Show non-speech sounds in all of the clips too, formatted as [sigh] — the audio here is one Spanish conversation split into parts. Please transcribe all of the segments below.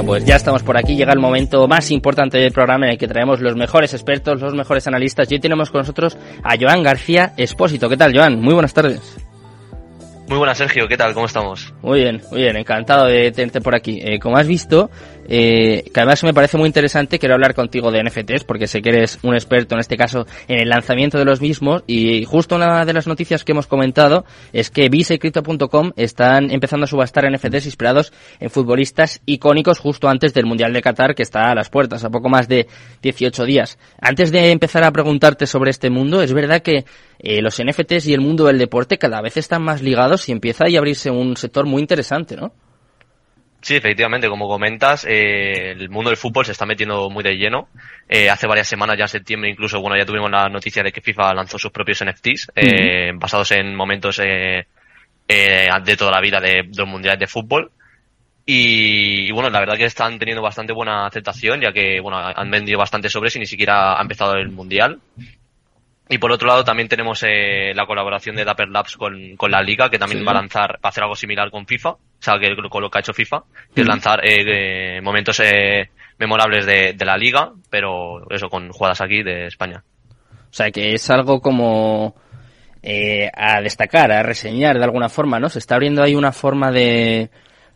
Bueno, pues ya estamos por aquí. Llega el momento más importante del programa en el que traemos los mejores expertos, los mejores analistas. Y hoy tenemos con nosotros a Joan García Espósito. ¿Qué tal, Joan? Muy buenas tardes. Muy buenas, Sergio. ¿Qué tal? ¿Cómo estamos? Muy bien, muy bien. Encantado de tenerte por aquí. Eh, como has visto, eh, que además me parece muy interesante, quiero hablar contigo de NFTs, porque sé que eres un experto en este caso en el lanzamiento de los mismos. Y justo una de las noticias que hemos comentado es que Visa y Crypto.com están empezando a subastar NFTs inspirados en futbolistas icónicos justo antes del Mundial de Qatar, que está a las puertas, a poco más de 18 días. Antes de empezar a preguntarte sobre este mundo, es verdad que eh, los NFTs y el mundo del deporte cada vez están más ligados y empieza a abrirse un sector muy interesante, ¿no? Sí, efectivamente, como comentas, eh, el mundo del fútbol se está metiendo muy de lleno. Eh, hace varias semanas, ya en septiembre incluso, bueno, ya tuvimos la noticia de que FIFA lanzó sus propios NFTs, eh, basados en momentos eh, eh, de toda la vida de, los mundiales de fútbol. Y, y, bueno, la verdad que están teniendo bastante buena aceptación, ya que bueno, han vendido bastante sobres y ni siquiera ha empezado el mundial. Y por otro lado también tenemos eh, la colaboración de Dapper Labs con, con la liga, que también Sí. va a lanzar, va a hacer algo similar con FIFA, o sea, que con lo que ha hecho FIFA, que es lanzar eh, eh, momentos eh, memorables de, de la liga, pero eso con jugadas aquí de España. O sea, que es algo como eh, a destacar, a reseñar de alguna forma, ¿no? Se está abriendo ahí una forma de,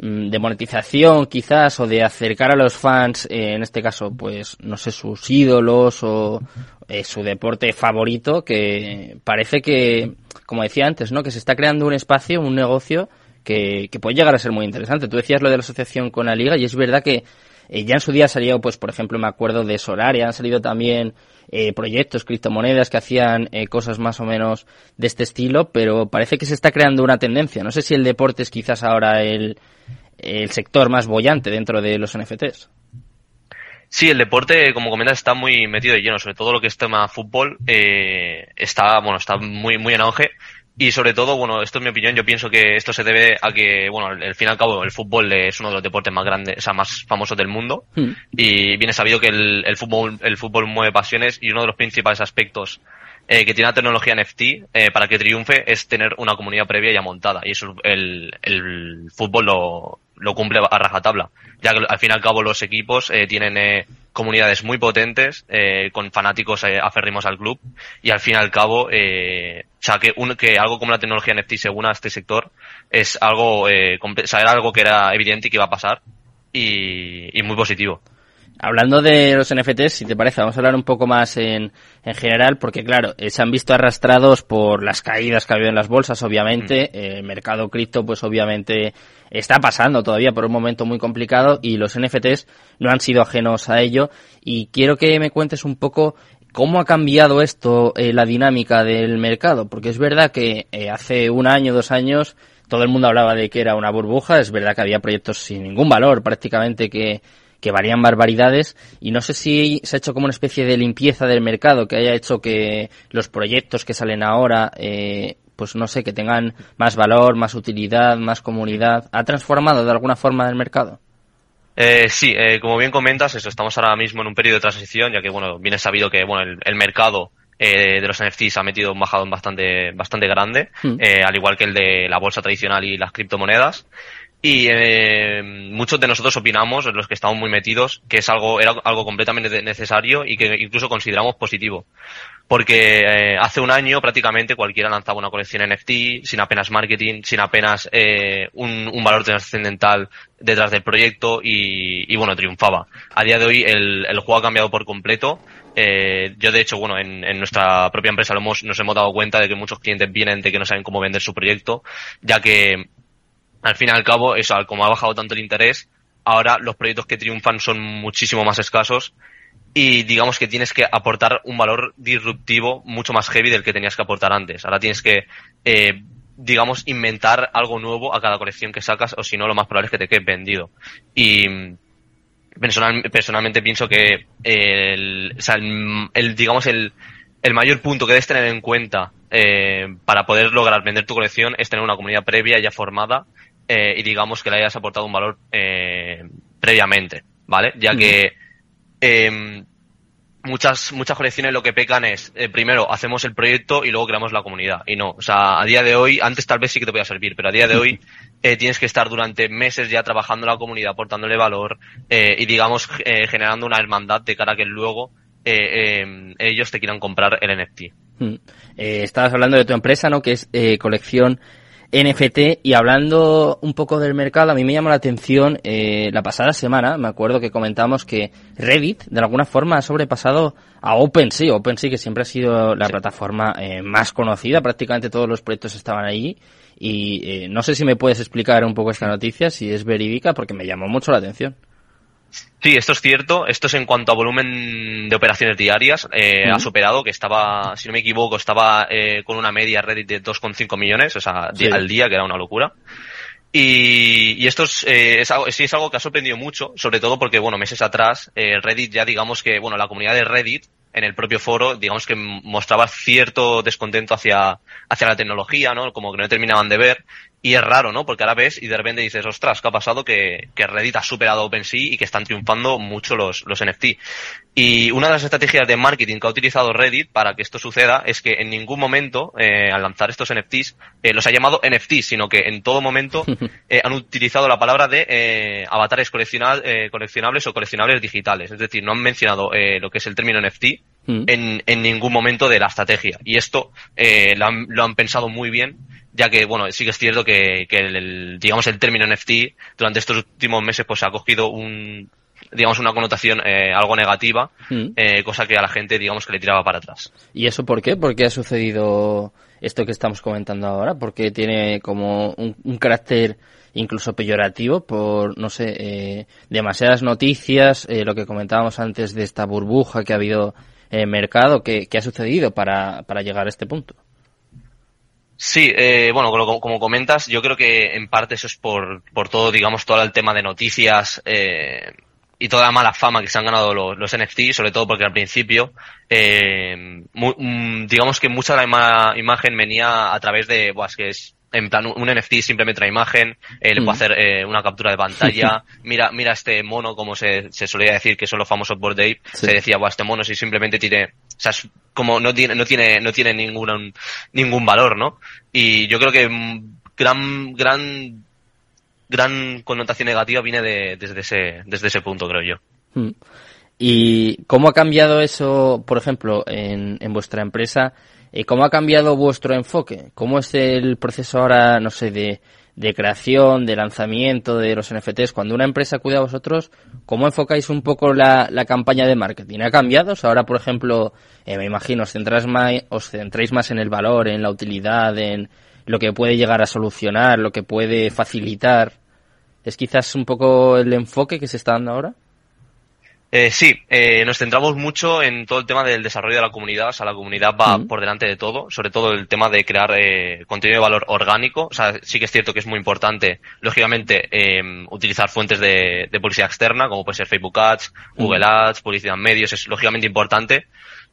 de monetización quizás o de acercar a los fans, eh, en este caso, pues, no sé, sus ídolos o eh, su deporte favorito, que parece que, como decía antes, ¿no? Que se está creando un espacio, un negocio que, que puede llegar a ser muy interesante. Tú decías lo de la asociación con la liga y es verdad que eh, ya en su día ha salido, pues, por ejemplo, me acuerdo de Solaria, han salido también eh, proyectos, criptomonedas que hacían eh, cosas más o menos de este estilo, pero parece que se está creando una tendencia. No sé si el deporte es quizás ahora el, el sector más bollante dentro de los NFTs. Sí, el deporte, como comentas, está muy metido de lleno, sobre todo lo que es tema fútbol, eh, está, bueno, está muy, muy en auge. Y sobre todo, bueno, esto es mi opinión, yo pienso que esto se debe a que, bueno, al fin y al cabo, el fútbol es uno de los deportes más grandes, o sea, más famosos del mundo. Hmm. Y viene sabido que el, el fútbol, el fútbol mueve pasiones y uno de los principales aspectos eh, que tiene la tecnología NFT eh, para que triunfe es tener una comunidad previa ya montada. Y eso el, el fútbol lo, lo cumple a rajatabla. Ya que al fin y al cabo los equipos eh, tienen eh, comunidades muy potentes, eh, con fanáticos eh, aférrimos al club, y al fin y al cabo, eh, o sea, que, un, que algo como la tecnología NFT se una a este sector es algo, eh, o sea, era algo que era evidente y que iba a pasar, y muy positivo. Hablando de los NFTs, si te parece, vamos a hablar un poco más en, en general, porque claro, eh, se han visto arrastrados por las caídas que ha habido en las bolsas, obviamente. Eh, el mercado cripto, pues obviamente está pasando todavía por un momento muy complicado y los NFTs no han sido ajenos a ello. Y quiero que me cuentes un poco cómo ha cambiado esto, eh, la dinámica del mercado, porque es verdad que eh, hace un año, dos años, todo el mundo hablaba de que era una burbuja, es verdad que había proyectos sin ningún valor prácticamente que que varían barbaridades y no sé si se ha hecho como una especie de limpieza del mercado que haya hecho que los proyectos que salen ahora eh, pues no sé que tengan más valor más utilidad más comunidad ha transformado de alguna forma el mercado Eh, sí, eh, como bien comentas, eso, estamos ahora mismo en un periodo de transición, ya que, bueno, bien es sabido que, bueno, el, el mercado eh, de los NFTs ha metido un bajadón bastante, bastante grande, Mm. eh, al igual que el de la bolsa tradicional y las criptomonedas. Y eh, muchos de nosotros opinamos, los que estamos muy metidos, que es algo, era algo completamente necesario y que incluso consideramos positivo. Porque eh, hace un año prácticamente cualquiera lanzaba una colección NFT sin apenas marketing, sin apenas eh, un, un valor trascendental detrás del proyecto y, y, bueno, triunfaba. A día de hoy el, el juego ha cambiado por completo. Eh, yo de hecho, bueno, en, en nuestra propia empresa lo hemos, nos hemos dado cuenta de que muchos clientes vienen de que no saben cómo vender su proyecto, ya que al fin y al cabo, eso, como ha bajado tanto el interés, ahora los proyectos que triunfan son muchísimo más escasos y digamos que tienes que aportar un valor disruptivo mucho más heavy del que tenías que aportar antes. Ahora tienes que, eh, digamos, inventar algo nuevo a cada colección que sacas o si no lo más probable es que te quedes vendido. Y personal, personalmente pienso que el, o sea, el, el, digamos, el, el mayor punto que debes tener en cuenta eh, para poder lograr vender tu colección es tener una comunidad previa ya formada eh, y digamos que le hayas aportado un valor eh, previamente, ¿vale? Ya que eh, muchas muchas colecciones lo que pecan es eh, primero hacemos el proyecto y luego creamos la comunidad y no. O sea a día de hoy antes tal vez sí que te podía servir pero a día de hoy tienes que estar durante meses ya trabajando en la comunidad aportándole valor eh, y digamos generando una hermandad de cara a que luego eh, ellos te quieran comprar el NFT estabas hablando de tu empresa, ¿no? Que es colección NFT y hablando un poco del mercado, a mí me llamó la atención eh, la pasada semana, me acuerdo que comentamos que Reddit de alguna forma ha sobrepasado a OpenSea, OpenSea que siempre ha sido la Sí. plataforma eh, más conocida, prácticamente todos los proyectos estaban allí y eh, no sé si me puedes explicar un poco esta noticia, si es verídica, porque me llamó mucho la atención. Sí, esto es cierto. Esto es en cuanto a volumen de operaciones diarias. Eh. Ha superado, que estaba, si no me equivoco, estaba eh, con una media Reddit de 2,5 millones, o sea, Sí. al día, que era una locura. Y, y esto es, eh, es algo, sí es algo que ha sorprendido mucho, sobre todo porque, bueno, meses atrás, eh, Reddit ya digamos que, bueno, la comunidad de Reddit, en el propio foro, digamos que mostraba cierto descontento hacia, hacia la tecnología, ¿no? Como que no terminaban de ver. Y es raro, ¿no? Porque ahora ves y de repente dices, ostras, ¿qué ha pasado? Que, que Reddit ha superado OpenSea y que están triunfando mucho los, los NFT. Y una de las estrategias de marketing que ha utilizado Reddit para que esto suceda es que en ningún momento, eh, al lanzar estos NFTs, eh, los ha llamado NFTs, sino que en todo momento [laughs] eh, han utilizado la palabra de eh, avatares eh, coleccionables o coleccionables digitales. Es decir, no han mencionado eh, lo que es el término NFT Mm. en, en ningún momento de la estrategia. Y esto eh, lo, han, lo han pensado muy bien, ya que, bueno, sí que es cierto que, que el, digamos, el término NFT durante estos últimos meses pues ha cogido un, digamos, una connotación eh, algo negativa, Mm. eh, cosa que a la gente, digamos, que le tiraba para atrás. ¿Y eso por qué? ¿Por qué ha sucedido esto que estamos comentando ahora? Porque tiene como un, un carácter incluso peyorativo por, no sé, eh, demasiadas noticias, lo que comentábamos antes de esta burbuja que ha habido en el mercado, ¿qué, qué ha sucedido para, para llegar a este punto? Sí, eh, bueno, como, como comentas, yo creo que en parte eso es por, por todo, digamos, todo el tema de noticias eh, y toda la mala fama que se han ganado los, los NFT, sobre todo porque al principio, eh, mu- mm, digamos que mucha de la ima- imagen venía a través de, pues que es en plan un NFT simplemente una imagen, eh, le Mm. puedo hacer eh, una captura de pantalla, [laughs] mira, mira este mono, como se, se solía decir que son los famosos board ape, Sí. se decía, "Buah, este mono si simplemente tiene, o sea, como no tiene, no tiene, no tiene ningún, ningún valor, ¿no? Y yo creo que mm, gran, gran, gran connotación negativa viene de, desde ese, desde ese punto, creo yo. Mm. ¿Y cómo ha cambiado eso, por ejemplo, en, en vuestra empresa? ¿Cómo ha cambiado vuestro enfoque? ¿Cómo es el proceso ahora, no sé, de, creación, de lanzamiento de los NFTs? Cuando una empresa acude a vosotros, ¿cómo enfocáis un poco la, campaña de marketing? ¿Ha cambiado? O ahora, por ejemplo, eh, me imagino, os centráis, más, os centráis más en el valor, en la utilidad, en lo que puede llegar a solucionar, lo que puede facilitar. ¿Es quizás un poco el enfoque que se está dando ahora? Eh, sí, eh, nos centramos mucho en todo el tema del desarrollo de la comunidad. O sea, la comunidad va por delante de todo, sobre todo el tema de crear eh, contenido de valor orgánico. O sea, sí que es cierto que es muy importante, lógicamente, eh, utilizar fuentes de, de publicidad externa, como puede ser Facebook Ads. Google Ads, publicidad en medios, es lógicamente importante.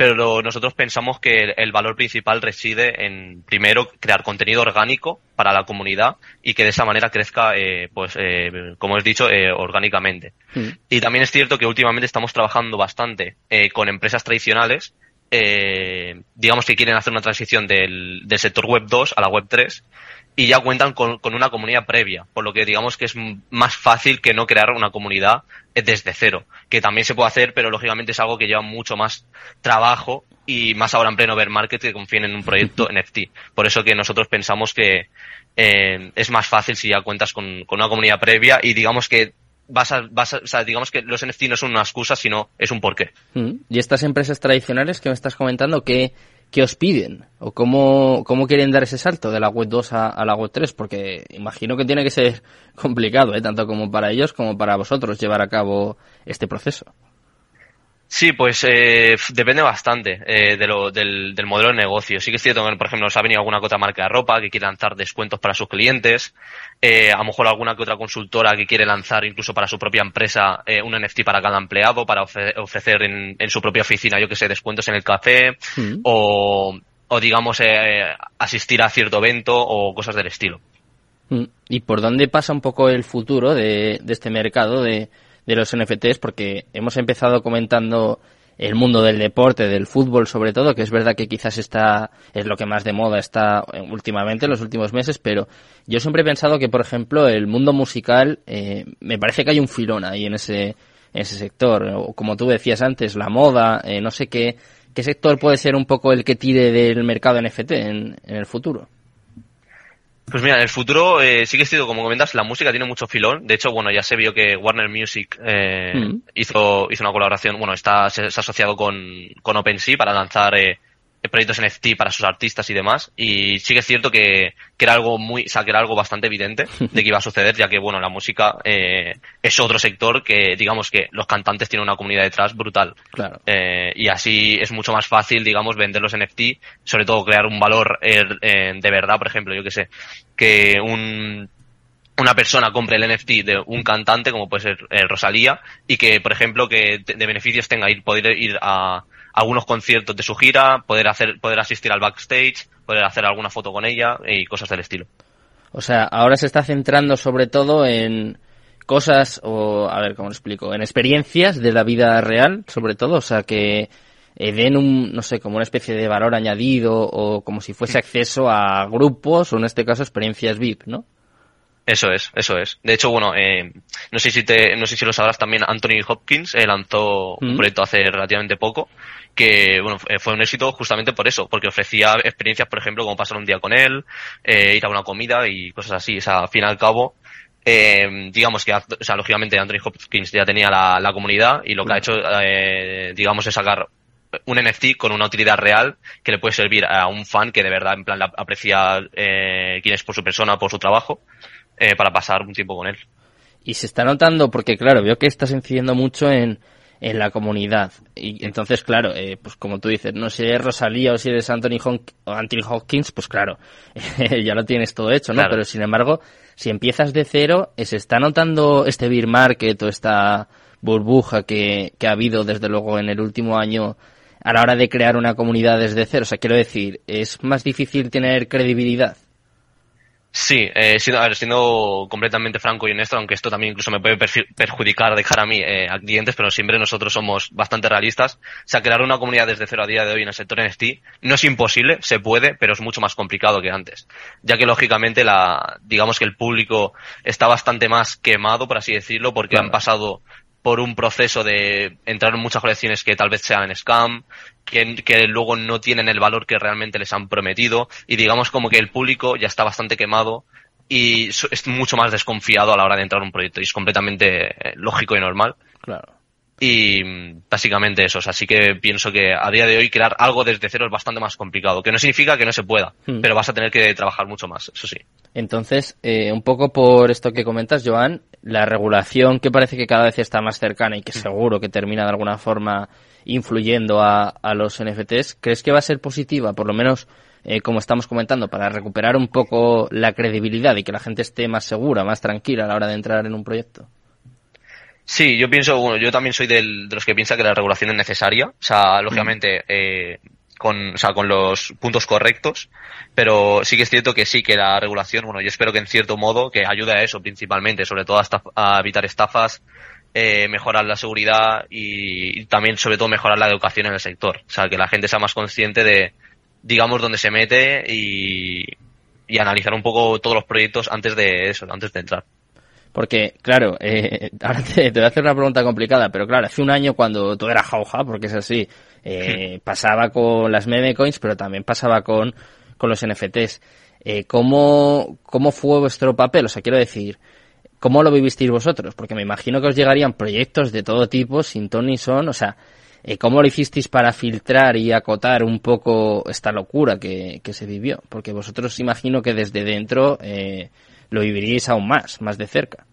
Pero nosotros pensamos que el, el valor principal reside en, primero, crear contenido orgánico para la comunidad y que de esa manera crezca, eh, pues, eh, como he dicho, eh, orgánicamente. Mm. Y también es cierto que últimamente estamos trabajando bastante eh, con empresas tradicionales, eh, digamos que quieren hacer una transición del, del sector web 2 a la web 3 y ya cuentan con, con una comunidad previa, por lo que digamos que es más fácil que no crear una comunidad eh, desde cero, que también se puede hacer, pero lógicamente es algo que lleva mucho más trabajo y más ahora en pleno bear market que confíen en un proyecto NFT. Por eso que nosotros pensamos que eh, es más fácil si ya cuentas con, con una comunidad previa y digamos que vas a, vas a, o sea, digamos que los NFT no son una excusa, sino es un porqué. Mm. ¿Y estas empresas tradicionales que me estás comentando, qué, qué os piden? ¿O cómo, cómo quieren dar ese salto de la web 2 a, la web 3? Porque imagino que tiene que ser [laughs] complicado, ¿eh? tanto como para ellos como para vosotros llevar a cabo este proceso. Sí, pues eh, depende bastante eh, de lo, del, del modelo de negocio. Sí que es cierto que, por ejemplo, nos ha venido alguna que otra marca de ropa que quiere lanzar descuentos para sus clientes. Eh, a lo mejor alguna que otra consultora que quiere lanzar incluso para su propia empresa eh, un NFT para cada empleado, para ofre- ofrecer en, en su propia oficina, yo que sé, descuentos en el café Mm. o, o digamos, eh, asistir a cierto evento o cosas del estilo. Mm. ¿Y por dónde pasa un poco el futuro de, de este mercado de, de los NFTs? Porque hemos empezado comentando el mundo del deporte, del fútbol sobre todo, que es verdad que quizás está, es lo que más de moda está últimamente, en los últimos meses, pero yo siempre he pensado que, por ejemplo, el mundo musical, eh, me parece que hay un filón ahí en ese, en ese sector, o como tú decías antes, la moda, eh, no sé qué, qué sector puede ser un poco el que tire del mercado NFT en el futuro. Pues mira, en el futuro eh, sí que es como comentas, la música tiene mucho filón. De hecho, bueno, ya se vio que Warner Music eh, mm. hizo, hizo una colaboración, bueno, está se, ha asociado con, con OpenSea para lanzar eh, proyectos NFT para sus artistas y demás. Y sí que es cierto que, que era algo muy, o sea, que era algo bastante evidente [laughs] de que iba a suceder, ya que, bueno, la música eh, es otro sector que, digamos que los cantantes tienen una comunidad detrás brutal. Claro. Eh, y así es mucho más fácil, digamos, vender los NFT, sobre todo crear un valor eh, de verdad, por ejemplo, yo que sé, que un, una persona compre el NFT de un cantante, como puede ser eh, Rosalía, y que, por ejemplo, que de beneficios tenga ir, poder ir a algunos conciertos de su gira, poder hacer, poder asistir al backstage, poder hacer alguna foto con ella y cosas del estilo. O sea, ahora se está centrando sobre todo en cosas o, a ver, ¿cómo lo explico? En experiencias de la vida real, sobre todo, o sea, que eh, den un, no sé, como una especie de valor añadido o como si fuese acceso a grupos o en este caso experiencias VIP, ¿no? Eso es, eso es. De hecho, bueno, eh, no sé si te, no sé si lo sabrás también, Anthony Hopkins eh, lanzó un mm. proyecto hace relativamente poco que bueno fue un éxito justamente por eso, porque ofrecía experiencias, por ejemplo, como pasar un día con él, eh, ir a una comida y cosas así. O sea, al fin y al cabo, eh, digamos que, o sea, lógicamente Anthony Hopkins ya tenía la, la comunidad y lo que ha hecho, eh, digamos, es sacar un NFT con una utilidad real que le puede servir a un fan que de verdad en plan aprecia eh, quién es por su persona, por su trabajo eh, para pasar un tiempo con él. Y se está notando, porque claro, veo que estás incidiendo mucho en, en la comunidad. Y entonces, claro, eh, pues como tú dices, no si eres Rosalía o si eres Anthony, Anthony Hawkins, pues claro, [laughs] ya lo tienes todo hecho, ¿no? Pero sin embargo, si empiezas de cero, eh, se está notando este beer market o esta burbuja que, que ha habido desde luego en el último año a la hora de crear una comunidad desde cero. O sea, quiero decir, es más difícil tener credibilidad. Sí, eh, siendo, siendo, completamente franco y honesto, aunque esto también incluso me puede perjudicar de cara a mí, eh, a clientes, pero siempre nosotros somos bastante realistas. O sea, crear una comunidad desde cero a día de hoy en el sector NFT no es imposible, se puede, pero es mucho más complicado que antes. Ya que lógicamente la, digamos que el público está bastante más quemado, por así decirlo, porque han pasado por un proceso de entrar en muchas colecciones que tal vez sean scam, que, que, luego no tienen el valor que realmente les han prometido y digamos como que el público ya está bastante quemado y es mucho más desconfiado a la hora de entrar en un proyecto y es completamente eh, lógico y normal. Claro. Y mm, básicamente eso, así que pienso que a día de hoy crear algo desde cero es bastante más complicado, que no significa que no se pueda, hmm. pero vas a tener que trabajar mucho más, eso sí. Entonces, eh, un poco por esto que comentas, Joan, la regulación que parece que cada vez está más cercana y que hmm. seguro que termina de alguna forma influyendo a, a los NFTs, ¿crees que va a ser positiva, por lo menos eh, como estamos comentando, para recuperar un poco la credibilidad y que la gente esté más segura, más tranquila a la hora de entrar en un proyecto? Sí, yo pienso, bueno, yo también soy del, de los que piensa que la regulación es necesaria. O sea, lógicamente, eh, con, o sea, con los puntos correctos, pero sí que es cierto que sí, que la regulación, bueno, yo espero que en cierto modo que ayude a eso principalmente, sobre todo a, evitar estafas, eh, mejorar la seguridad y, también, sobre todo, mejorar la educación en el sector. O sea, que la gente sea más consciente de, digamos, dónde se mete y, y analizar un poco todos los proyectos antes de eso, antes de entrar. Porque, claro, [laughs] eh, ahora te, voy a hacer una pregunta complicada, pero claro, hace un año cuando todo era jauja, porque es así, eh, pasaba con las meme coins, pero también pasaba con, con los NFTs. Eh, ¿cómo, ¿Cómo fue vuestro papel? O sea, quiero decir, ¿cómo lo vivisteis vosotros? Porque me imagino que os llegarían proyectos de todo tipo, sin ton ni son, o sea, eh, ¿cómo lo hicisteis para filtrar y acotar un poco esta locura que, que se vivió? Porque vosotros imagino que desde dentro eh, lo viviríais aún más, más de cerca.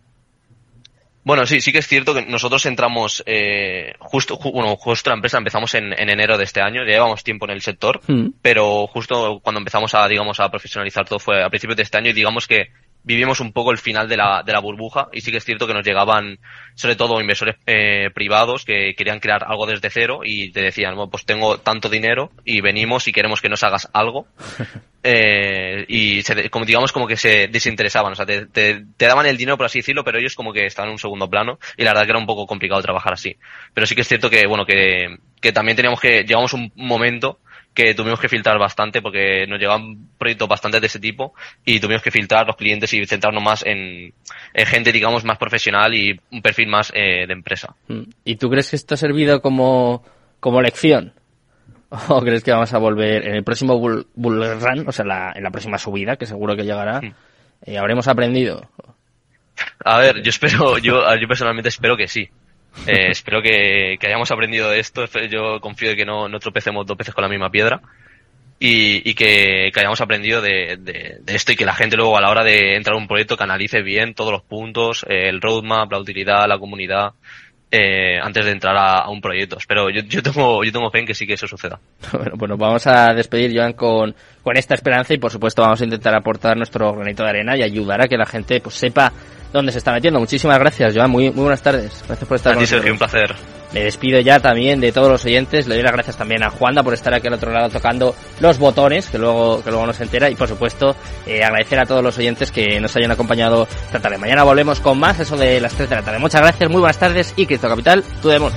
Bueno, sí, sí que es cierto que nosotros entramos eh, justo, bueno, justo la empresa empezamos en, enero de este año, ya llevamos tiempo en el sector, hmm. pero justo cuando empezamos a, digamos, a profesionalizar todo fue a principios de este año y digamos que vivimos un poco el final de la, de la burbuja y sí que es cierto que nos llegaban sobre todo inversores eh, privados que querían crear algo desde cero y te decían, bueno, pues tengo tanto dinero y venimos y queremos que nos hagas algo. [laughs] Eh, y se, como digamos como que se desinteresaban, o sea, te, te, daban el dinero por así decirlo, pero ellos como que estaban en un segundo plano y la verdad que era un poco complicado trabajar así. Pero sí que es cierto que, bueno, que, que también teníamos que, llegamos un momento que tuvimos que filtrar bastante porque nos llegaban proyectos bastante de ese tipo y tuvimos que filtrar los clientes y centrarnos más en, gente, digamos, más profesional y un perfil más eh, de empresa. Mm. ¿Y tú crees que esto ha servido como, como lección? [laughs] ¿O crees que vamos a volver en el próximo bull, run, o sea, la, en la próxima subida, que seguro que llegará, mm. eh, habremos aprendido? A ver, yo espero, yo, yo personalmente espero que sí. Eh, espero que, hayamos aprendido de esto. Yo confío en que no, no tropecemos dos veces con la misma piedra. Y, que, hayamos aprendido de, esto y que la gente luego a la hora de entrar a un proyecto canalice bien todos los puntos, el roadmap, la utilidad, la comunidad, eh, antes de entrar a, un proyecto. Pero yo, yo, tengo, yo tengo fe en que sí que eso suceda. [laughs] Bueno, bueno, vamos a despedir, Joan, con, con esta esperanza y por supuesto vamos a intentar aportar nuestro granito de arena y ayudar a que la gente pues sepa dónde se está metiendo. Muchísimas gracias, Joan. Muy, muy buenas tardes. Gracias por estar con nosotros. un placer. Me despido ya también de todos los oyentes. Le doy las gracias también a Juanda por estar aquí al otro lado tocando los botones, que luego, que luego nos entera. Y por supuesto, eh, agradecer a todos los oyentes que nos hayan acompañado esta tarde. Mañana volvemos con más, eso de las 3 de la tarde. Muchas gracias, muy buenas tardes y Cristo Capital, tu demon.